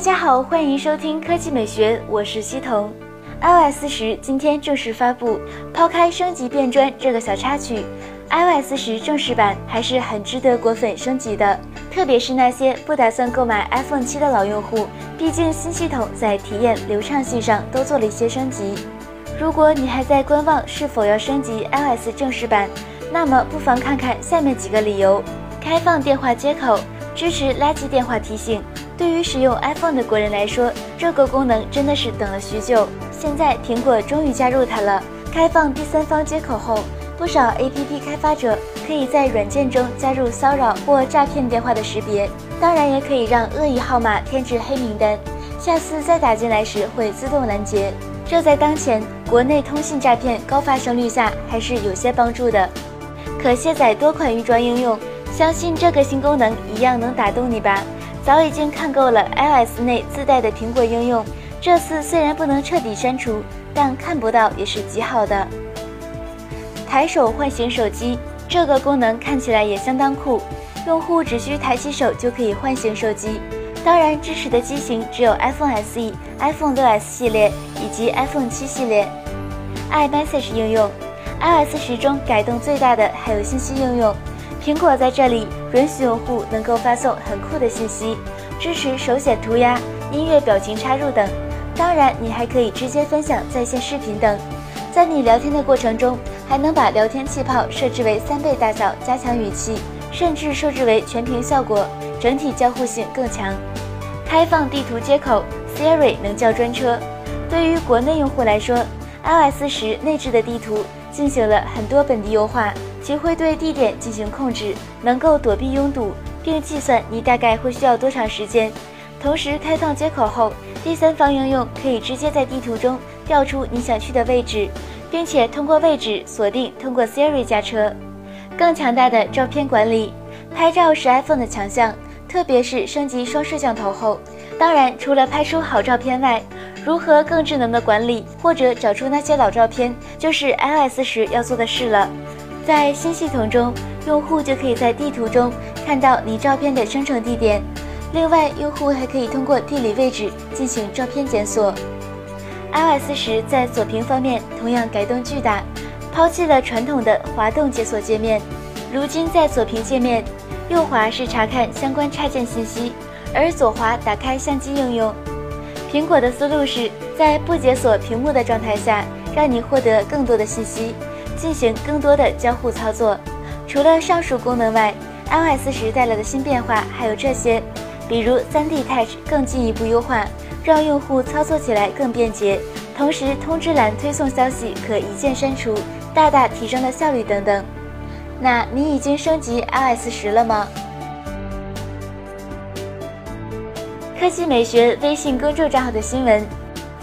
大家好，欢迎收听科技美学，我是西彤。iOS 十今天正式发布，抛开升级变砖这个小插曲，iOS 十正式版还是很值得果粉升级的，特别是那些不打算购买 iPhone 七的老用户，毕竟新系统在体验流畅性上都做了一些升级。如果你还在观望是否要升级 iOS 正式版，那么不妨看看下面几个理由：开放电话接口，支持垃圾电话提醒。对于使用 iPhone 的国人来说，这个功能真的是等了许久。现在苹果终于加入它了。开放第三方接口后，不少 APP 开发者可以在软件中加入骚扰或诈骗电话的识别，当然也可以让恶意号码添至黑名单，下次再打进来时会自动拦截。这在当前国内通信诈骗高发生率下还是有些帮助的。可卸载多款预装应用，相信这个新功能一样能打动你吧。早已经看够了 iOS 内自带的苹果应用，这次虽然不能彻底删除，但看不到也是极好的。抬手唤醒手机这个功能看起来也相当酷，用户只需抬起手就可以唤醒手机。当然，支持的机型只有 iPhone SE、iPhone 6s 系列以及 iPhone 7系列。iMessage 应用，iOS 十中改动最大的还有信息应用。苹果在这里允许用户能够发送很酷的信息，支持手写涂鸦、音乐表情插入等。当然，你还可以直接分享在线视频等。在你聊天的过程中，还能把聊天气泡设置为三倍大小，加强语气，甚至设置为全屏效果，整体交互性更强。开放地图接口，Siri 能叫专车。对于国内用户来说，iOS 十内置的地图进行了很多本地优化。其会对地点进行控制，能够躲避拥堵，并计算你大概会需要多长时间。同时，开放接口后，第三方应用可以直接在地图中调出你想去的位置，并且通过位置锁定通过 Siri 驾车。更强大的照片管理，拍照是 iPhone 的强项，特别是升级双摄像头后。当然，除了拍出好照片外，如何更智能的管理或者找出那些老照片，就是 iOS 十要做的事了。在新系统中，用户就可以在地图中看到你照片的生成地点。另外，用户还可以通过地理位置进行照片检索。iOS 十在锁屏方面同样改动巨大，抛弃了传统的滑动解锁界面。如今在锁屏界面，右滑是查看相关插件信息，而左滑打开相机应用。苹果的思路是在不解锁屏幕的状态下，让你获得更多的信息。进行更多的交互操作。除了上述功能外，iOS 十带来的新变化还有这些，比如 3D Touch 更进一步优化，让用户操作起来更便捷。同时，通知栏推送消息可一键删除，大大提升了效率等等。那你已经升级 iOS 十了吗？科技美学微信公众账号的新闻：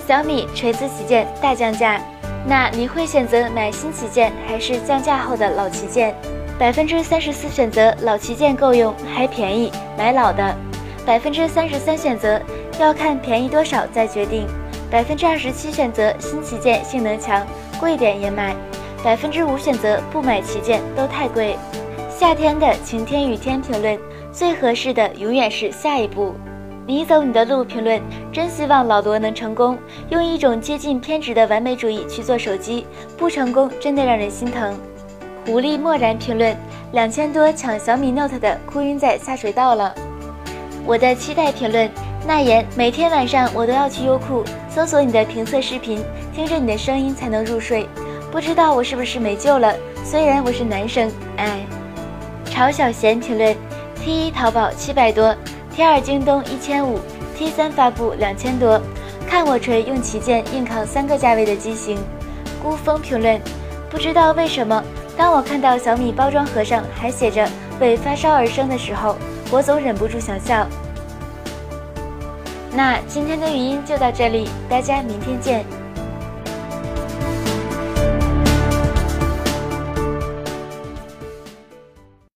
小米锤子旗舰大降价。那你会选择买新旗舰还是降价后的老旗舰？百分之三十四选择老旗舰够用还便宜，买老的；百分之三十三选择要看便宜多少再决定；百分之二十七选择新旗舰性能强，贵点也买；百分之五选择不买旗舰都太贵。夏天的晴天雨天评论，最合适的永远是下一步。你走你的路，评论真希望老罗能成功，用一种接近偏执的完美主义去做手机，不成功真的让人心疼。狐狸漠然评论两千多抢小米 Note 的哭晕在下水道了。我的期待评论奈言每天晚上我都要去优酷搜索你的评测视频，听着你的声音才能入睡，不知道我是不是没救了？虽然我是男生，哎。曹小贤评论 T 一淘宝七百多。T 二京东一千五，T 三发布两千多，看我锤用旗舰硬扛三个价位的机型。孤峰评论，不知道为什么，当我看到小米包装盒上还写着为发烧而生的时候，我总忍不住想笑。那今天的语音就到这里，大家明天见。